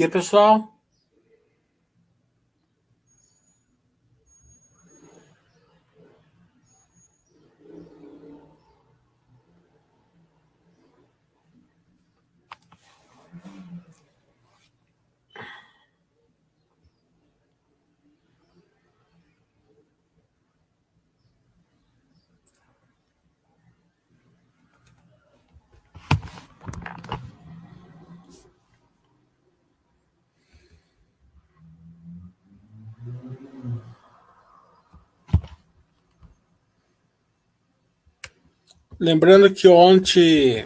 E aí, pessoal? Lembrando que ontem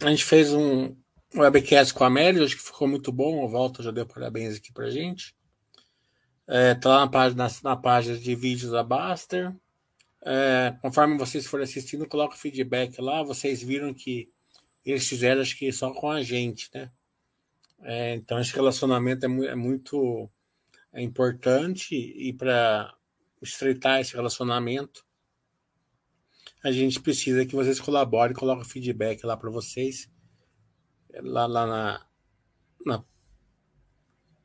a gente fez um webcast com a Amélia, acho que ficou muito bom. O Walter já deu parabéns aqui pra gente. É, tá lá na página, na, na página de vídeos da Baster. É, conforme vocês forem assistindo, coloca feedback lá. Vocês viram que eles fizeram, acho que só com a gente, né? É, então, esse relacionamento é, mu é muito é importante e para estreitar esse relacionamento, a gente precisa que vocês colaborem, coloquem feedback lá para vocês, lá, lá na, na,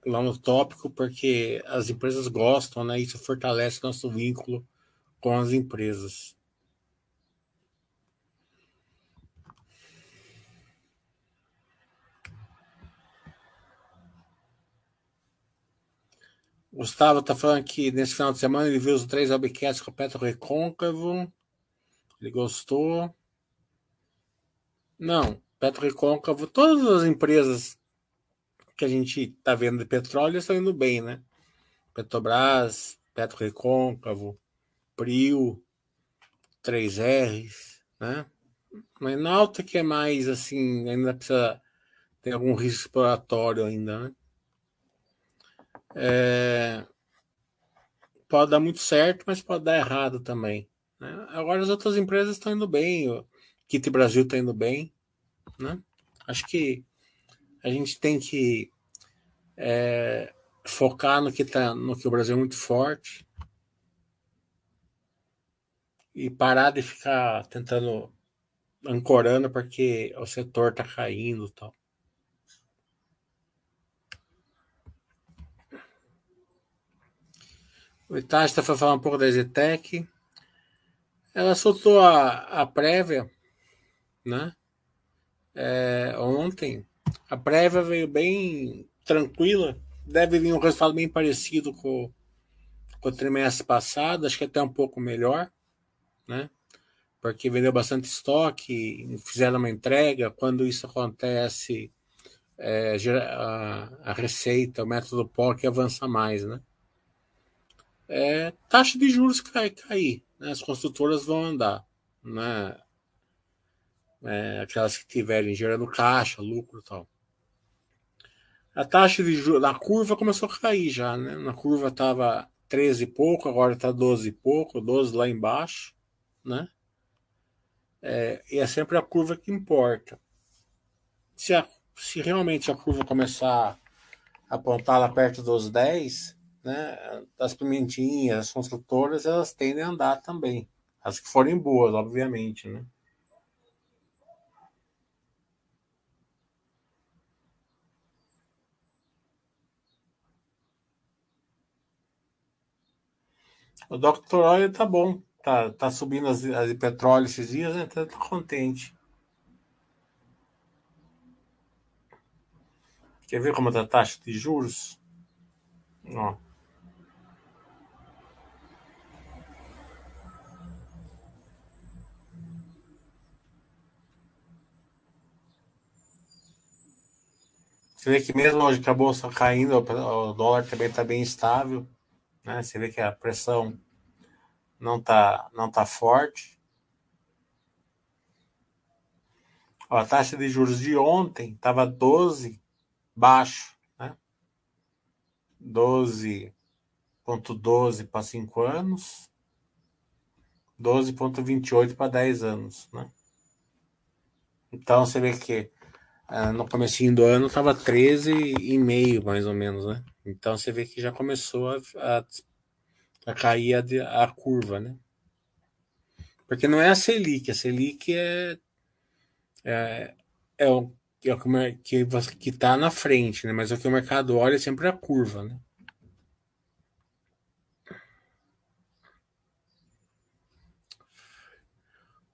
lá no tópico, porque as empresas gostam, né? Isso fortalece nosso vínculo com as empresas. Gustavo está falando que nesse final de semana ele viu os três webcasts com o Petro Recôncavo. Ele gostou. Não, Petro Recôncavo, todas as empresas que a gente está vendo de petróleo estão indo bem, né? Petrobras, Petro Recôncavo, Prio, 3Rs, né? Mas na alta que é mais assim, ainda precisa ter algum risco exploratório ainda, né? É... Pode dar muito certo, mas pode dar errado também. Né? Agora as outras empresas estão indo bem, o Kit Brasil está indo bem. Né? Acho que a gente tem que é, focar no que, tá, no que o Brasil é muito forte e parar de ficar tentando ancorando porque o setor está caindo tal. O Itasta foi falar um pouco da Zetec. Ela soltou a, a prévia, né? É, ontem. A prévia veio bem tranquila. Deve vir um resultado bem parecido com, com o trimestre passado. Acho que até um pouco melhor, né? Porque vendeu bastante estoque, fizeram uma entrega. Quando isso acontece, é, a, a receita, o método POC avança mais, né? É, taxa de juros cai, cair né, as construtoras vão andar, né? É, aquelas que tiverem gerando caixa, lucro e tal. A taxa de juros na curva começou a cair já, né? Na curva estava 13 e pouco, agora está 12 e pouco, 12 lá embaixo, né? É, e é sempre a curva que importa. Se, a, se realmente a curva começar a apontar lá perto dos 10, né, das pimentinhas, as construtoras, elas tendem a andar também. As que forem boas, obviamente, né? O Dr. Oil tá bom. Tá, tá subindo as, as de petróleo esses dias, né? Tá, tá contente. Quer ver como tá a taxa de juros? Ó. Você vê que mesmo hoje que a bolsa caindo, o dólar também está bem estável. Né? Você vê que a pressão não está não tá forte. Ó, a taxa de juros de ontem estava 12 baixo, né? 12,12 para 5 anos, 12,28 para 10 anos, né? Então você vê que ah, no começo do ano estava 13,5 mais ou menos, né? Então você vê que já começou a, a, a cair a, a, curva, né? Porque não é a Selic, a Selic é, é, é o é o que que está na frente, né? Mas o que o mercado olha é sempre a curva, né?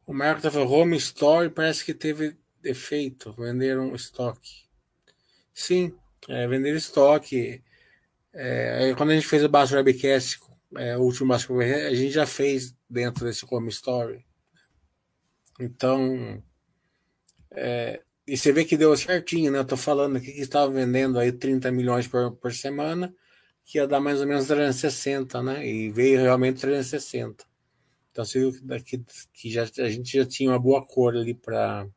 O Marco tá falando, Home Store parece que teve efeito, venderam estoque. Sim, é, vender estoque. É, quando a gente fez o Baixo Webcast, é, o último Webcast, a gente já fez dentro desse Home Store. Então, é, e você vê que deu certinho, né? Eu tô falando aqui que estava vendendo aí 30 milhões por, por semana, que ia dar mais ou menos 360, né? E veio realmente 360. Então você viu daqui que já, a gente já tinha uma boa cor ali para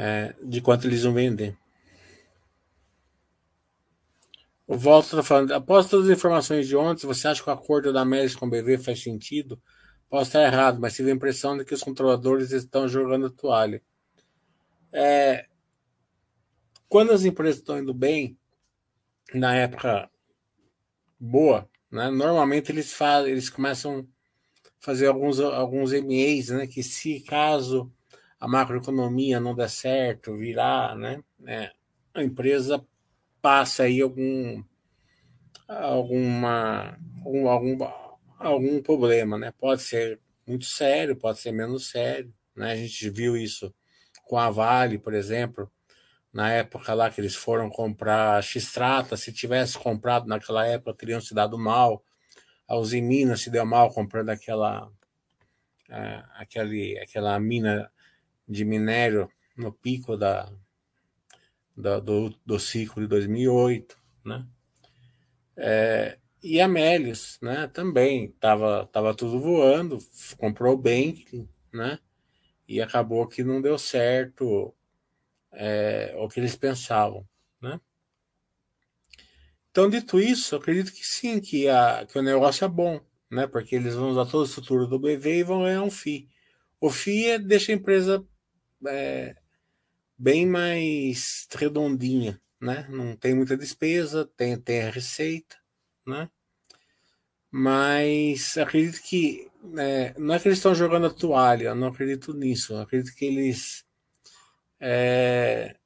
é, de quanto eles vão vender. O Walter está falando, após todas as informações de ontem, você acha que o acordo da América com o BV faz sentido? Posso estar errado, mas tive a impressão de que os controladores estão jogando a toalha. É, quando as empresas estão indo bem, na época boa, né? Normalmente eles fazem, eles começam a fazer alguns, alguns MEs, né? Que se caso a macroeconomia não der certo, virar, né? É, a empresa passa aí algum alguma algum, algum, algum problema, né? Pode ser muito sério, pode ser menos sério, né? A gente viu isso com a Vale, por exemplo, na época lá que eles foram comprar a X-Trata, se tivesse comprado naquela época, teriam se dado mal. A Usimina se deu mal comprando aquela, é, aquele, aquela mina de minério no pico da, da do, do ciclo de 2008, né? É, e a Melius, né, também estava tava tudo voando, comprou bem, né? E acabou que não deu certo é, o que eles pensavam, né? Então, dito isso, acredito que sim, que, a, que o negócio é bom, né? Porque eles vão usar toda a estrutura do BV e vão ganhar um FII. O FII é, deixa a empresa é, bem mais redondinha, né? Não tem muita despesa, tem, tem a receita, né? Mas acredito que é, não é que eles estão jogando a toalha, não acredito nisso. acredito que eles é,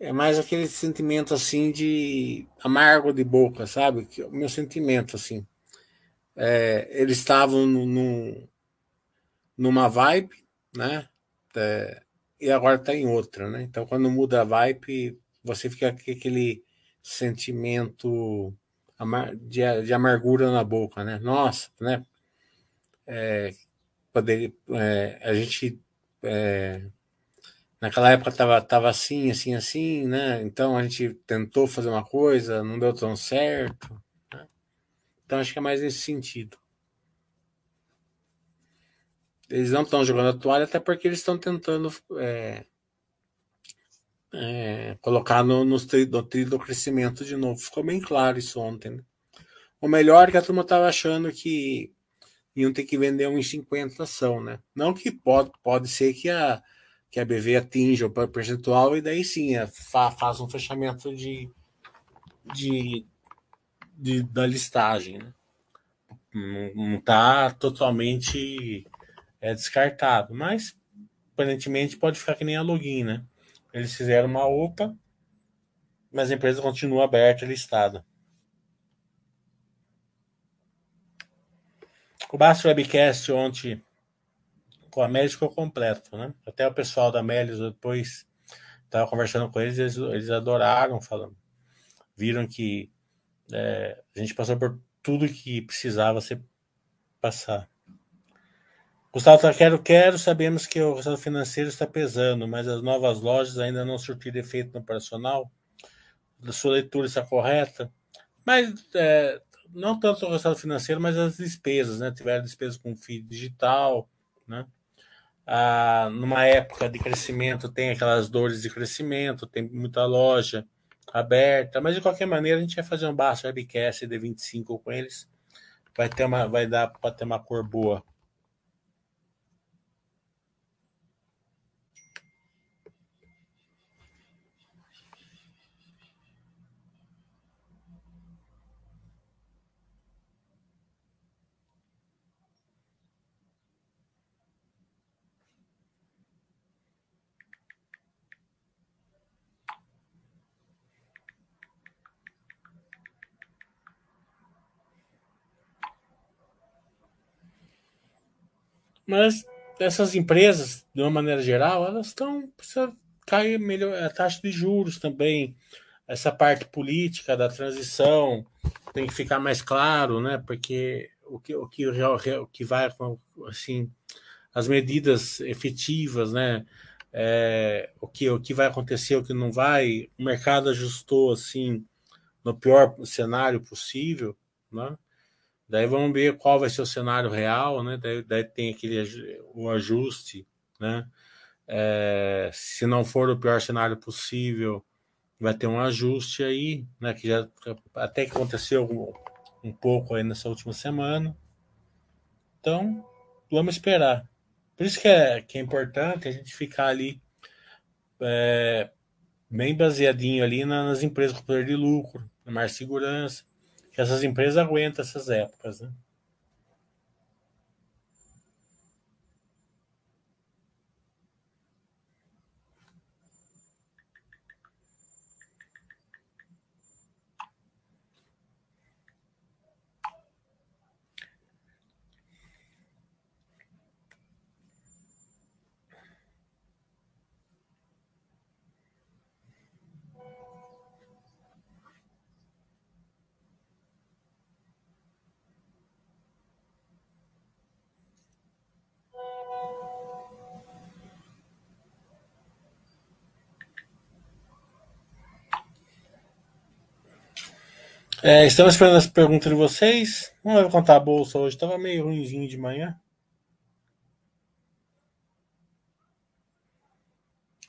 é mais aquele sentimento assim de amargo de boca, sabe? Que, o meu sentimento assim. É, eles estavam numa vibe, né? É, e agora está em outra, né? Então quando muda a vibe, você fica com aquele sentimento de, de amargura na boca, né? Nossa, né? É, poder, é, a gente é, naquela época tava, tava assim, assim, assim, né? Então a gente tentou fazer uma coisa, não deu tão certo. Né? Então acho que é mais nesse sentido. Eles não estão jogando a toalha até porque eles estão tentando é, é, colocar no, no, no trilho do crescimento de novo. Ficou bem claro isso ontem. Né? O melhor é que a turma estava achando que iam ter que vender 1,50 ação, né? Não que pode, pode ser que a, que a BV atinja o percentual e daí sim é, fa, faz um fechamento de, de, de da listagem. Né? Não está totalmente é, descartado, mas aparentemente pode ficar que nem a login, né? Eles fizeram uma OPA, mas a empresa continua aberta e listada. O Basta Webcast ontem com a Melis ficou completo, né? Até o pessoal da Melis depois estava conversando com eles, eles, eles adoraram, falando, viram que é, a gente passou por tudo que precisava ser passar. Gustavo tá, quero, quero, sabemos que o resultado financeiro está pesando, mas as novas lojas ainda não surtiram efeito no operacional. A sua leitura está correta? Mas é, não tanto o resultado financeiro, mas as despesas, né? Tiveram despesas com feed digital, né? ah, numa época de crescimento tem aquelas dores de crescimento, tem muita loja aberta, mas de qualquer maneira a gente vai fazer um baixo webcast de 25 com eles. Vai ter uma vai dar para ter uma cor boa. Mas essas empresas, de uma maneira geral, elas estão precisa cair melhor a taxa de juros também. Essa parte política da transição tem que ficar mais claro, né? Porque o que o que, o que vai assim as medidas efetivas, né? É, o que o que vai acontecer, o que não vai, o mercado ajustou assim no pior cenário possível, né? Daí vamos ver qual vai ser o cenário real, né? Daí, daí tem aquele o ajuste, né? É, se não for o pior cenário possível, vai ter um ajuste aí, né? Que já até que aconteceu um, um pouco aí nessa última semana. Então, vamos esperar. Por isso que é, que é importante a gente ficar ali é, bem baseadinho ali nas empresas com poder de lucro, mais segurança, que essas empresas aguentam essas épocas, né? É, estamos esperando as perguntas de vocês. Não vai contar a bolsa hoje, estava meio ruimzinho de manhã.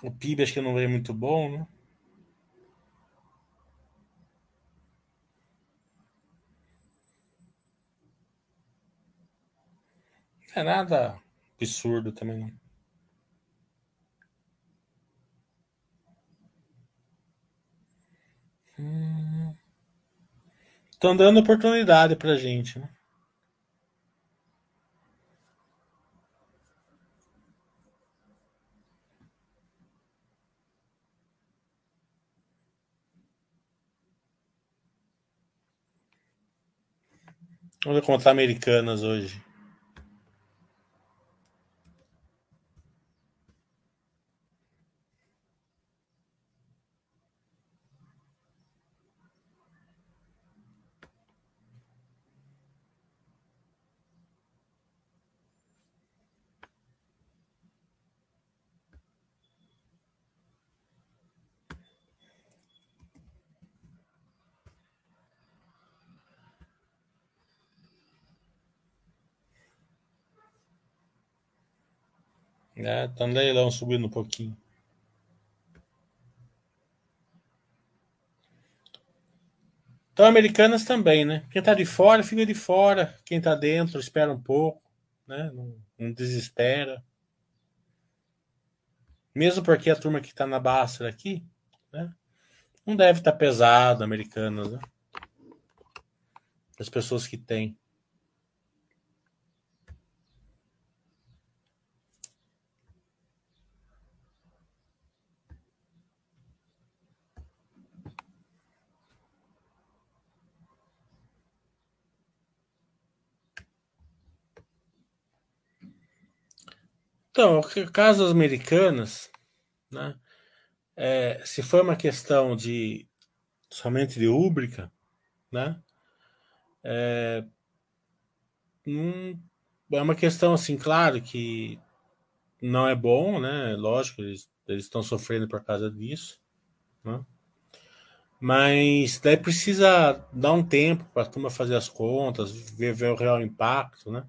O PIB acho que não veio muito bom, né? É nada absurdo também, não. Hum. Estão dando oportunidade pra gente, né? Vamos como tá Americanas hoje. É, tá no leilão subindo um pouquinho. Então, Americanas também, né? Quem tá de fora, fica de fora. Quem tá dentro, espera um pouco, né? Não, não desespera. Mesmo porque a turma que tá na Baster aqui, né? Não deve estar tá pesado, Americanas, né? As pessoas que têm. Então, casos americanas, né? É, se for uma questão de somente de úbrica, né? É, hum, é uma questão assim, claro que não é bom, né? Lógico, eles, eles estão sofrendo por causa disso, né? Mas daí precisa dar um tempo para a turma fazer as contas, ver, ver o real impacto, né?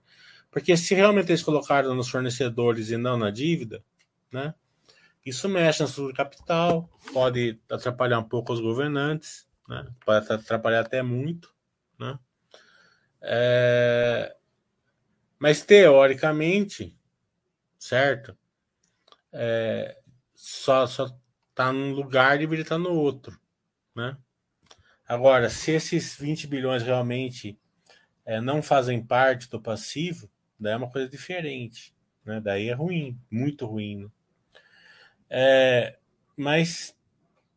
Porque se realmente eles colocaram nos fornecedores e não na dívida, né? Isso mexe na estrutura capital, pode atrapalhar um pouco os governantes, né? pode atrapalhar até muito. Né? É... Mas teoricamente, certo? É... Só, só tá num lugar e deveria estar no outro. Né? Agora, se esses 20 bilhões realmente é, não fazem parte do passivo, Daí é uma coisa diferente. Né? Daí é ruim, muito ruim. Né? É, mas,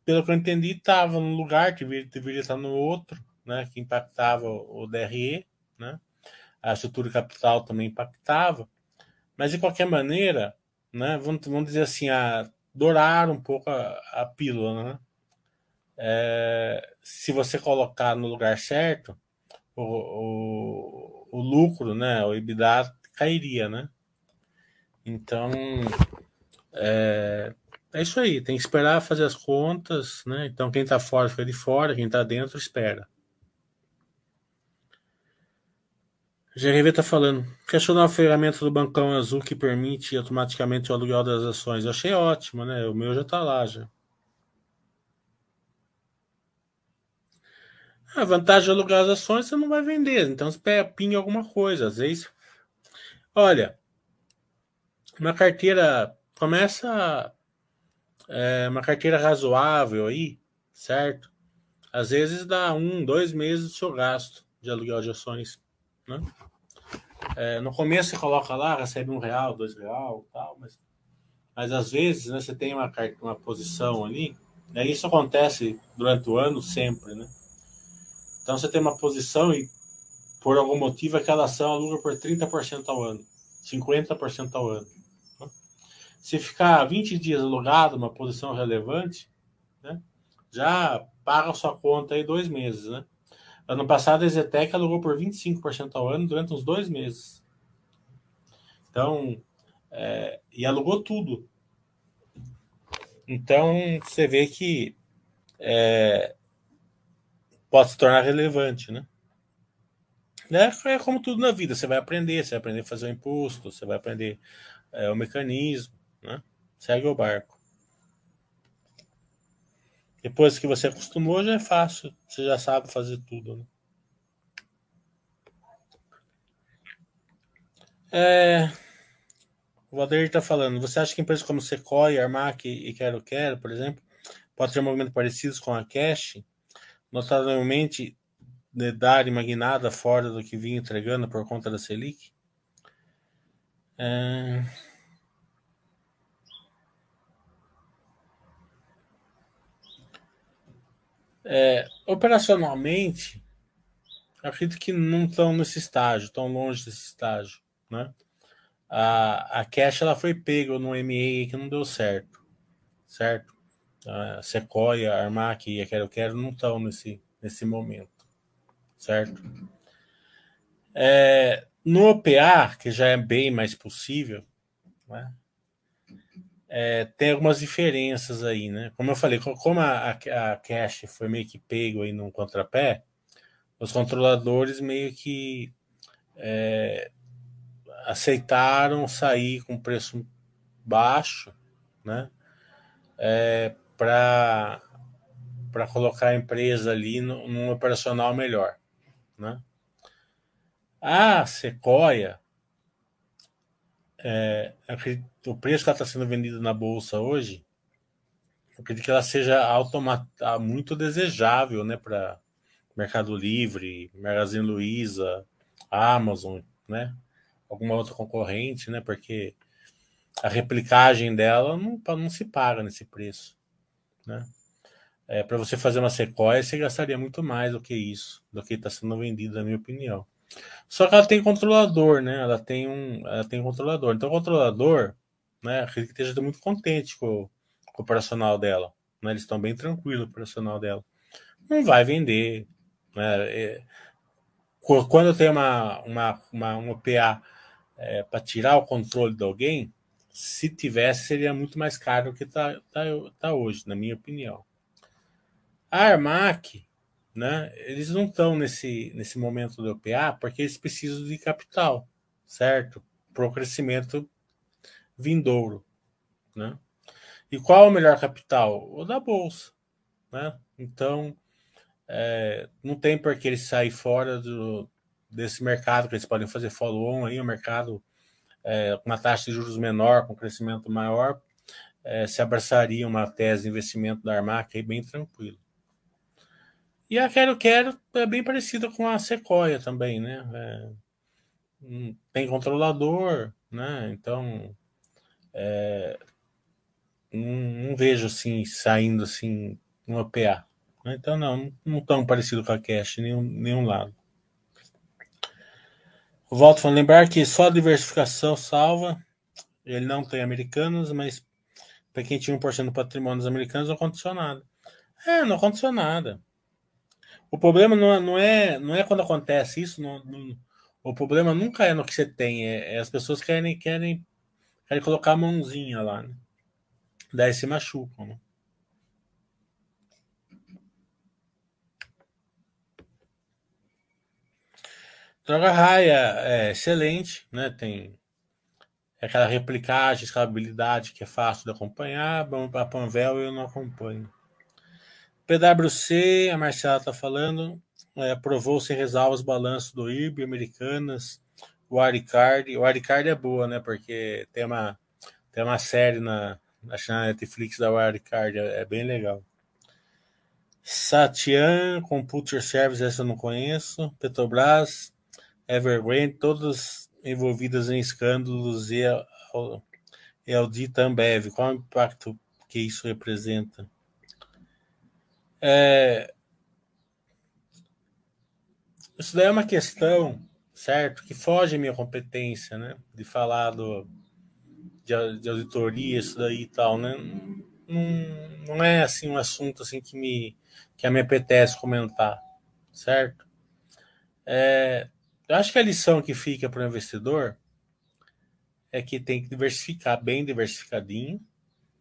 pelo que eu entendi, estava num lugar, deveria, deveria estar no outro, né? que impactava o DRE, né? a estrutura capital também impactava, Mas de qualquer maneira, né, vamos, vamos dizer assim, a, dourar um pouco a, a pílula, né? É, se você colocar no lugar certo, o, o, o lucro, né, o EBITDA cairia, né? Então, é, é isso aí, tem que esperar fazer as contas, né? Então, quem está fora fica de fora, quem está dentro espera. GRV está falando. Questionar a ferramenta do Bancão Azul que permite automaticamente o aluguel das ações. Eu achei ótimo, né? O meu já está lá já. A vantagem de alugar as ações você não vai vender, então você pinga alguma coisa. Às vezes, olha, uma carteira começa é, uma carteira razoável aí, certo? Às vezes dá um, dois meses do seu gasto de aluguel de ações, né? É, no começo você coloca lá, recebe um real, dois real, tal, mas, mas às vezes né, você tem uma, uma posição ali, e isso acontece durante o ano sempre, né? Então você tem uma posição e por algum motivo aquela ação aluga por 30% ao ano, 50% ao ano. Né? Se ficar 20 dias alugado, uma posição relevante, né, já paga a sua conta aí dois meses, né? Ano passado a Zetec alugou por 25% ao ano durante uns dois meses. Então, é, e alugou tudo. Então, você vê que é, pode se tornar relevante, né? É, é, como tudo na vida, você vai aprender, você vai aprender a fazer o imposto, você vai aprender é, o mecanismo, né? Segue o barco. Depois que você acostumou, já é fácil. Você já sabe fazer tudo. Né? É... O Valdir está falando. Você acha que empresas como Sequoia, Armac e Quero Quero, por exemplo, podem ter movimentos parecidos com a Cash? Notavelmente de dar magnada fora do que vinha entregando por conta da Selic? É... É, operacionalmente, acredito que não estão nesse estágio, tão longe desse estágio, né? A, a Cash ela foi pega no MA que não deu certo, certo? A Sequoia, a Armac e a Quero Quero não estão nesse, nesse momento, certo? É, no OPA, que já é bem mais possível, né? é, tem algumas diferenças aí, né? Como eu falei, como a, a Cash foi meio que pego aí num contrapé, os controladores meio que é, aceitaram sair com preço baixo, né? É, para para colocar a empresa ali no, num operacional melhor, né? A Sequoia é, o preço que ela está sendo vendida na bolsa hoje, acredito que ela seja automata, muito desejável né, para Mercado Livre, Magazine Luiza, Amazon, né? Alguma outra concorrente, né? Porque a replicagem dela não, não se paga nesse preço, né? É, para você fazer uma sequoia, você gastaria muito mais do que isso, do que está sendo vendido, na minha opinião. Só que ela tem controlador, né? Ela tem um, ela tem controlador. Então, o controlador, né? Acredito que esteja muito contente com, com o operacional dela. Né? Eles estão bem tranquilos o operacional dela. Não vai vender. Né? É, quando tem uma, uma, uma, um OPA é, para tirar o controle de alguém, se tivesse, seria muito mais caro do que está tá, tá hoje, na minha opinião. A Armac, né, eles não estão nesse, nesse momento do OPA porque eles precisam de capital, certo? Para o crescimento vindouro. Né? E qual é o melhor capital? O da Bolsa. Né? Então, é, não tem por que eles sair fora do, desse mercado que eles podem fazer follow-on aí, o um mercado é, com uma taxa de juros menor, com crescimento maior, é, se abraçaria uma tese de investimento da Armac aí bem tranquilo. E a Quero Quero é bem parecida com a Sequoia também, né? É, tem controlador, né? Então é, não, não, vejo assim saindo assim um OPA. Né? Então não, não tão parecido com a Cash nenhum, nenhum lado. Volto a lembrar que só a diversificação salva Ele não tem americanos, mas para quem tinha 1% do patrimônio dos americanos, não aconteceu nada. É, não aconteceu nada. O problema não, é, não, é, não é quando acontece isso, não, não, o problema nunca é no que você tem, é, é, as pessoas querem, querem, querem colocar a mãozinha lá, né? Daí se machucam, né? Droga raia é excelente, né? Tem aquela replicagem, escalabilidade que é fácil de acompanhar. Vamos para Panvel eu não acompanho. PwC, a Marcela está falando, é, aprovou sem ressalvas os balanços do IRB, Americanas, o Aricard. O Aricard é boa, né? Porque tem uma, tem uma série na, na Netflix da Aricard, é, é bem legal. Satian, Computer Service, essa eu não conheço. Petrobras, Evergrande, todas envolvidas em escândalos e Eldita Ambev. Qual o impacto que isso representa? É, isso daí é uma questão, certo, que foge à minha competência, né? De falar do, de, de auditoria, isso daí e tal, né? Não, não é assim um assunto assim que me que me apetece comentar, certo? É, eu acho que a lição que fica para o investidor é que tem que diversificar bem diversificadinho,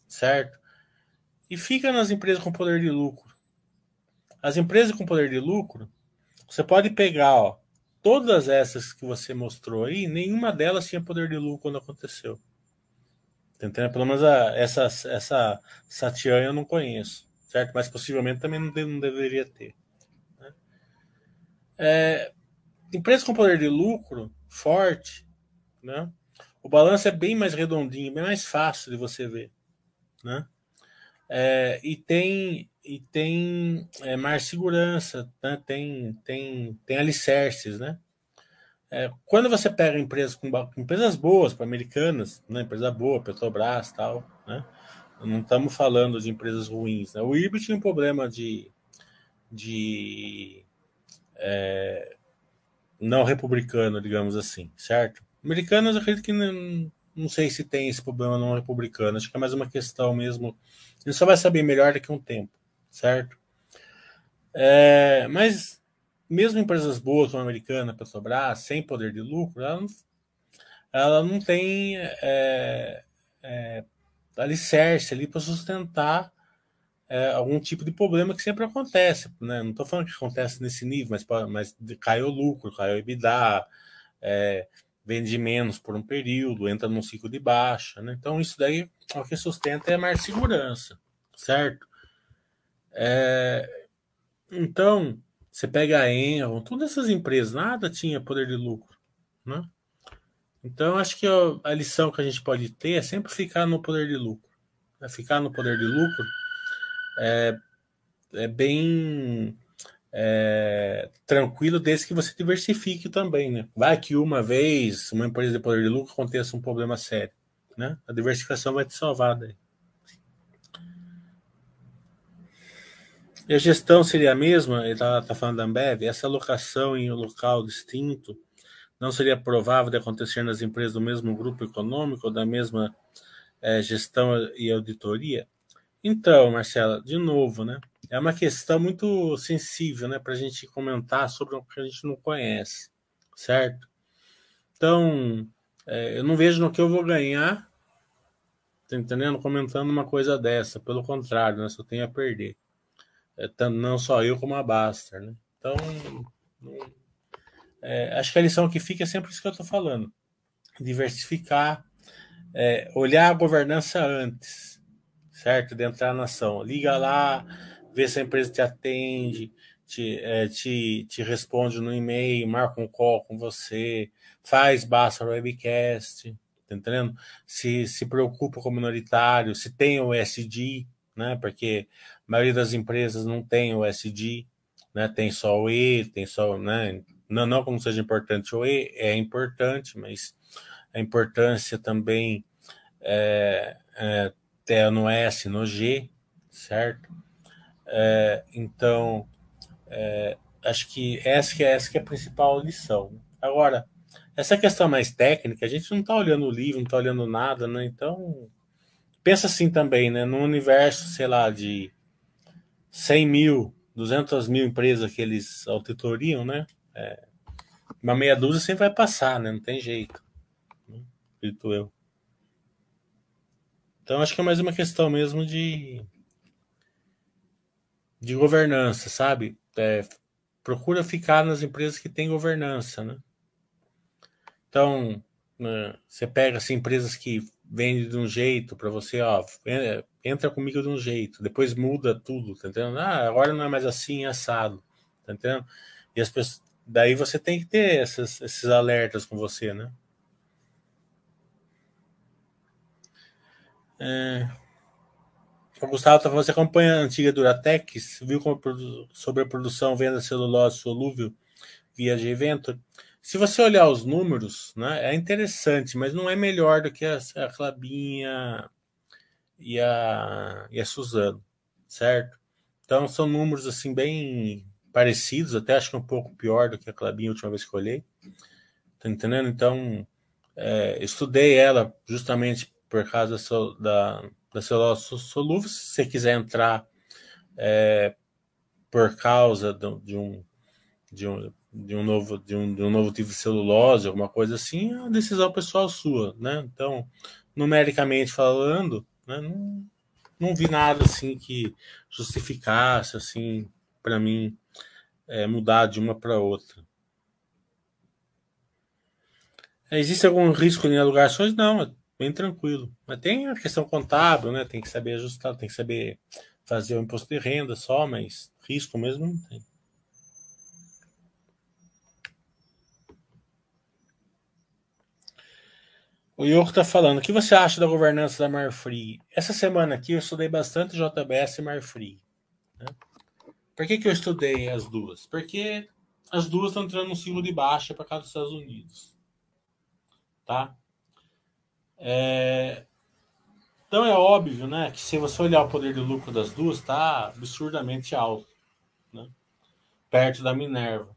certo? E fica nas empresas com poder de lucro. As empresas com poder de lucro, você pode pegar, ó, todas essas que você mostrou aí, nenhuma delas tinha poder de lucro quando aconteceu. Entendendo? Pelo menos a, essa, essa Satian eu não conheço, certo? Mas possivelmente também não, de, não deveria ter. Né? É, empresas com poder de lucro forte, né? O balanço é bem mais redondinho, bem mais fácil de você ver, né? É, e tem e tem é, mais segurança, né? tem tem tem alicerces, né? É, quando você pega empresas com, empresas boas, para americanas, né? empresa boa, Petrobras, tal, né? Não estamos falando de empresas ruins. Né? O IRB tinha um problema de, de é, não republicano, digamos assim, certo? Americanos, acredito que não, não sei se tem esse problema não republicano. Acho que é mais uma questão mesmo. Ele só vai saber melhor daqui a um tempo, certo? É, mas mesmo empresas boas como a americana, Petrobras, sem poder de lucro, ela não, ela não tem é, é, alicerce ali para sustentar é, algum tipo de problema que sempre acontece. Né? Não estou falando que acontece nesse nível, mas, mas caiu o lucro, caiu EBITDA, é, vende menos por um período, entra num ciclo de baixa. Né? Então, isso daí o que sustenta é mais segurança, certo? É, então, você pega a Enron, todas essas empresas, nada tinha poder de lucro. Né? Então, acho que a lição que a gente pode ter é sempre ficar no poder de lucro. Né? Ficar no poder de lucro é, é bem é, tranquilo desde que você diversifique também, né? Vai que uma vez uma empresa de poder de lucro aconteça um problema sério, né? A diversificação vai te salvar daí. E a gestão seria a mesma? Ele está tá falando da Ambev. Essa alocação em um local distinto não seria provável de acontecer nas empresas do mesmo grupo econômico da mesma é, gestão e auditoria? Então, Marcela, de novo, né? É uma questão muito sensível, né? Para a gente comentar sobre o que a gente não conhece, certo? Então, é, eu não vejo no que eu vou ganhar, tá entendendo? Comentando uma coisa dessa. Pelo contrário, né? Só tenho a perder. É, não só eu, como a Baster, né? Então, é, acho que a lição que fica é sempre isso que eu estou falando. Diversificar, é, olhar a governança antes certo? De entrar na ação. Liga lá, vê se a empresa te atende, te, é, te, te responde no e-mail, marca um call com você, faz basta webcast, tá entendendo? Se, se preocupa com o minoritário, se tem o SD, né? Porque a maioria das empresas não tem o SD, né? Tem só o E, tem só, né? Não, não como seja importante o E, é importante, mas a importância também é, é no S, no G, certo? É, então, é, acho que essa, que é, essa que é a principal lição. Agora, Essa questão mais técnica, a gente não está olhando o livro, não está olhando nada, né? Então, pensa assim também, né? No universo, sei lá, de 100 mil, 200 mil empresas que eles auditoriam, né? É, uma meia dúzia sempre vai passar, né? Não tem jeito. Né? Acredito eu. Então, acho que é mais uma questão mesmo de, de governança, sabe? É, procura ficar nas empresas que têm governança, né? Então, né, você pega assim, empresas que vendem de um jeito para você, ó, entra comigo de um jeito, depois muda tudo, tá entendendo? Ah, agora não é mais assim, é assado, tá entendendo? E as pessoas, daí você tem que ter essas, esses alertas com você, né? É... O Gustavo tá falando, você acompanha a antiga Duratex, viu como, sobre a produção venda celulose solúvel via G-Venture? Se você olhar os números, né, é interessante, mas não é melhor do que a, a Clabinha e a, e a Suzano, certo? Então são números assim bem parecidos, até acho que um pouco pior do que a Clabinha a última vez que eu olhei. Tá entendendo? Então, é, estudei ela justamente por causa da, da celulose solúvel. Se você quiser entrar é, por causa de, de um, de um de um novo de um, de um novo tipo de celulose, alguma coisa assim, é uma decisão pessoal sua, né? Então, numericamente falando, né, não, não vi nada assim que justificasse assim para mim é, mudar de uma para outra. Existe algum risco em alugações? Não, é bem tranquilo. Mas tem a questão contábil, né? Tem que saber ajustar, tem que saber fazer o imposto de renda só, mas risco mesmo não tem. O Yoko está falando, o que você acha da governança da Marfree? Essa semana aqui eu estudei bastante JBS e Marfree. Né? Por que, que eu estudei as duas? Porque as duas estão entrando no ciclo de baixa para cá dos Estados Unidos. Tá? É... Então é óbvio né, que se você olhar o poder de lucro das duas, está absurdamente alto. Né? Perto da Minerva.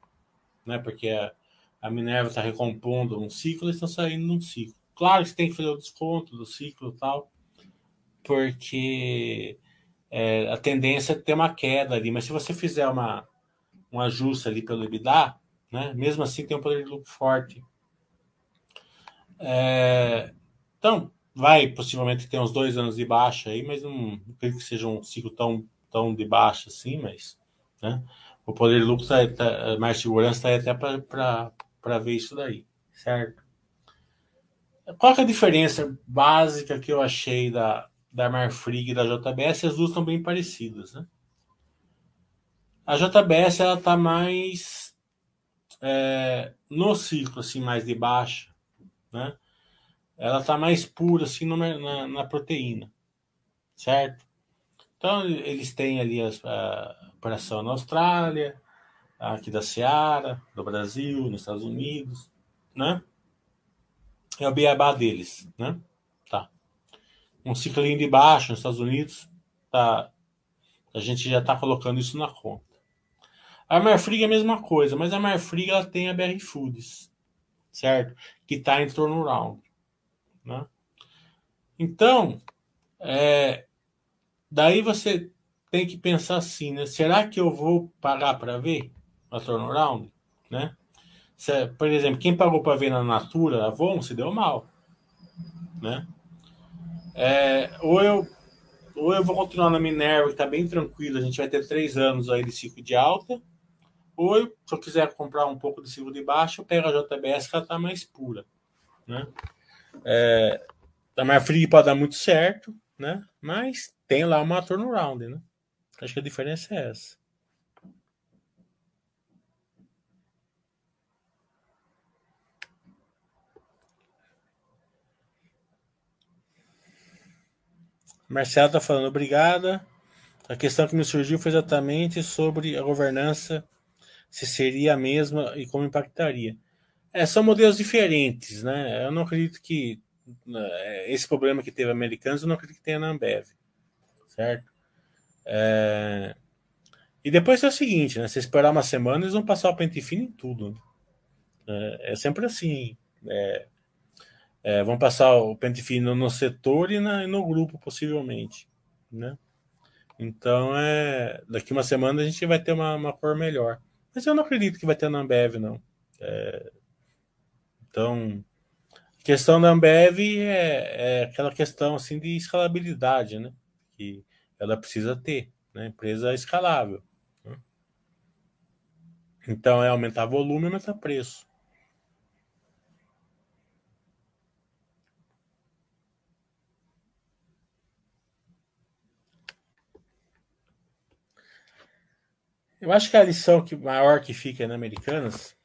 Né? Porque a, a Minerva está recompondo um ciclo, eles estão saindo num ciclo. Claro que você tem que fazer o desconto do ciclo e tal, porque é, a tendência é ter uma queda ali. Mas se você fizer uma, um ajuste ali pelo EBITDA, né, mesmo assim tem um poder de lucro forte. É, então, vai possivelmente ter uns dois anos de baixa aí, mas não, não creio que seja um ciclo tão, tão de baixa assim, mas né, o poder de lucro tá, tá mais segurança está até para ver isso daí, certo? Qual é a diferença básica que eu achei da, da Marfrig e da JBS? As duas estão bem parecidas, né? A JBS ela está mais é, no ciclo assim mais de baixa, né? Ela está mais pura assim na, na, proteína, certo? Então eles têm ali a operação na Austrália, aqui da Seara, do Brasil, nos Estados Unidos, né? É o beabá deles, né? Tá. Um ciclinho de baixo nos Estados Unidos, tá. A gente já está colocando isso na conta. A Marfrig é a mesma coisa, mas a Marfrig ela tem a BR Foods, certo? Que está em turnaround, né? Então, é, daí você tem que pensar assim, né? Será que eu vou pagar para ver a turnaround, né? Por exemplo, quem pagou para ver na Natura, Avon, se deu mal. Né? É, ou, eu, ou eu vou continuar na Minerva, que está bem tranquilo, a gente vai ter três anos aí de ciclo de alta. Ou eu, se eu quiser comprar um pouco de ciclo de baixa, eu pego a JBS, que ela está mais pura. Né? É, a Marfrig pode dar muito certo, né? mas tem lá uma turnaround. Né? Acho que a diferença é essa. Marcelo está falando, obrigada. A questão que me surgiu foi exatamente sobre a governança, se seria a mesma e como impactaria. É, são modelos diferentes, né? Eu não acredito que né, esse problema que teve americanos, eu não acredito que tenha na Ambev, certo? É... E depois é o seguinte, né? Se esperar uma semana, eles vão passar o pente fino em tudo. Né? É, é sempre assim. É, é, vão passar o pente fino no setor e, na, e no grupo, possivelmente. Né? Então, é, daqui uma semana a gente vai ter uma, uma cor melhor. Mas eu não acredito que vai ter na Ambev, não. É, então, a questão da Ambev é, é, aquela questão assim de escalabilidade, né? Que ela precisa ter, né? Empresa escalável. Né? Então, é aumentar volume e aumentar preço. Eu acho que a lição que, maior que fica na Americanas,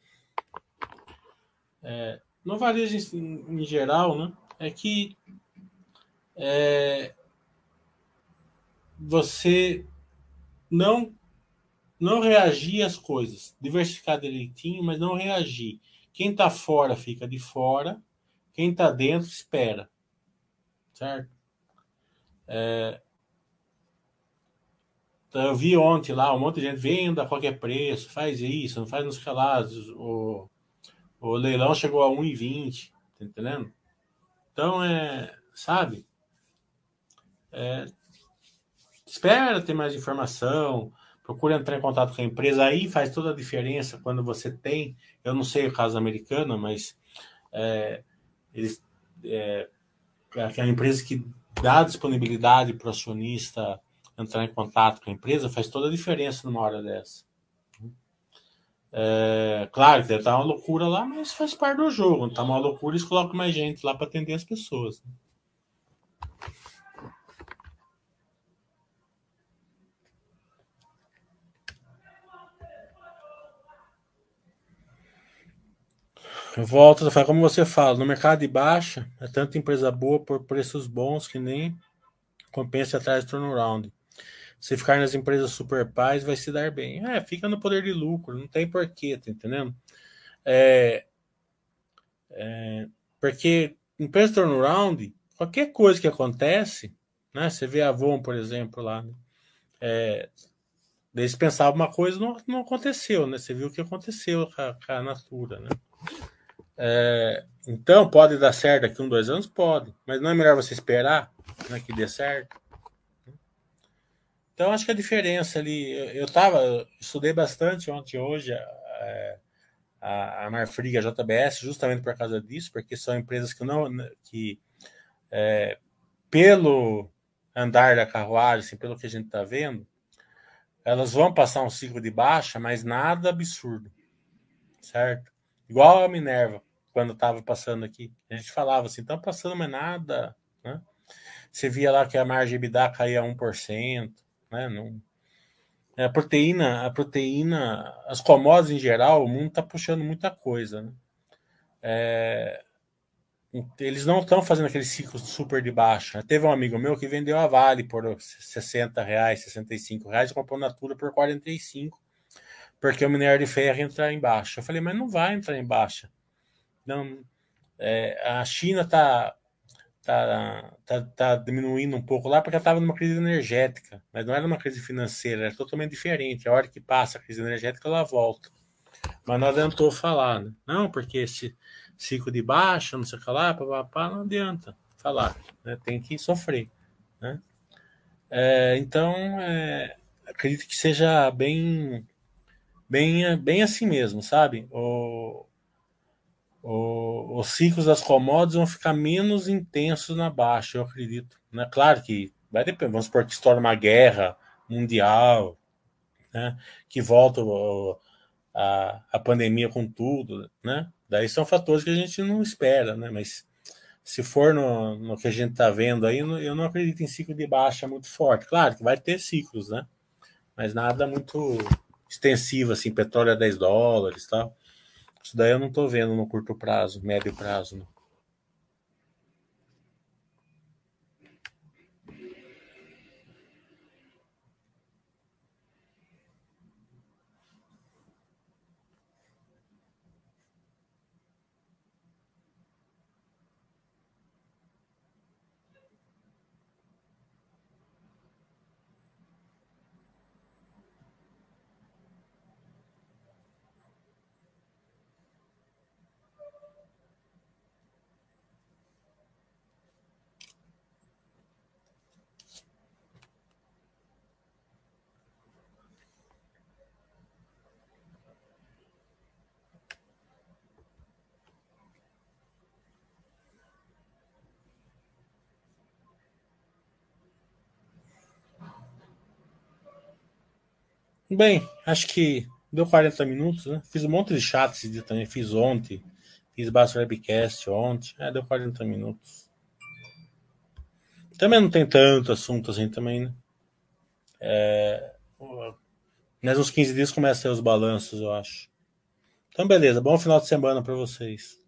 é, no varejo em, em, geral, né, é que é, você não não reagir às coisas, diversificar direitinho, mas não reagir. Quem está fora fica de fora, quem está dentro espera, certo? É, eu vi ontem lá um monte de gente venda a qualquer preço, faz isso, não faz nos calados. O, o leilão chegou a 1,20, tá entendendo? Então, é, sabe? É, espera ter mais informação, procura entrar em contato com a empresa, aí faz toda a diferença quando você tem, eu não sei o caso americano, mas é, eles, é, é empresa que dá disponibilidade para o acionista entrar em contato com a empresa faz toda a diferença numa hora dessa. É, claro deve estar uma loucura lá, mas faz parte do jogo. Está uma loucura, eles colocam mais gente lá para atender as pessoas. Eu volto, como você fala, no mercado de baixa, é tanta empresa boa por preços bons que nem compensa atrás do turnaround. Se ficar nas empresas super pais, vai se dar bem. É, fica no poder de lucro, não tem porquê, tá entendendo? É, é, porque empresa turnaround, qualquer coisa que acontece, né? Você vê a Avon, por exemplo, lá, né? É, eles pensavam uma coisa não, não aconteceu, né? Você viu o que aconteceu com a, com a Natura, né? É, então, pode dar certo daqui um, dois anos? Pode. Mas não é melhor você esperar né, que dê certo? Então, acho que a diferença ali, eu estava, estudei bastante ontem hoje a, a, Marfrig, a JBS, justamente por causa disso, porque são empresas que não, que é, pelo andar da carruagem, assim, pelo que a gente está vendo, elas vão passar um ciclo de baixa, mas nada absurdo, certo? Igual a Minerva, quando estava passando aqui, a gente falava assim, estão passando, mas nada, né? Você via lá que a margem EBITDA caía 1%, né? Não, é, a proteína, a proteína, as commodities em geral, o mundo está puxando muita coisa. Né? É, eles não estão fazendo aquele ciclo super de baixa. Teve um amigo meu que vendeu a Vale por 60 reais, 65 reais, comprou Natura por 45, porque o minério de ferro entrar em baixa. Eu falei, mas não vai entrar em baixa. Não, é, a China está tá, tá, tá diminuindo um pouco lá porque estava numa crise energética, mas não era uma crise financeira, era totalmente diferente. A hora que passa a crise energética, ela volta. Mas não adiantou falar, né? Não, porque esse ciclo de baixa, não sei o que lá, não adianta falar, né? Tem que sofrer, né? É, então, é, acredito que seja bem, bem, bem assim mesmo, sabe? O, o, os ciclos das commodities vão ficar menos intensos na baixa, eu acredito. Né? Claro que vai depender, vamos supor que estoura uma guerra mundial, né? que volta o, a, a pandemia com tudo, né? Daí são fatores que a gente não espera, né? Mas se for no, no que a gente está vendo aí, eu não acredito em ciclo de baixa muito forte. Claro que vai ter ciclos, né? Mas nada muito extensivo, assim, petróleo a 10 dólares tal. Isso daí eu não estou vendo no curto prazo, médio prazo. Bem, acho que deu 40 minutos, né? Fiz um monte de chat esse dia também. Fiz ontem. Fiz Basso Webcast ontem. É, deu 40 minutos. Também não tem tanto assunto assim também, né? É... Mas uns 15 dias começa a ter os balanços, eu acho. Então, beleza. Bom final de semana para vocês.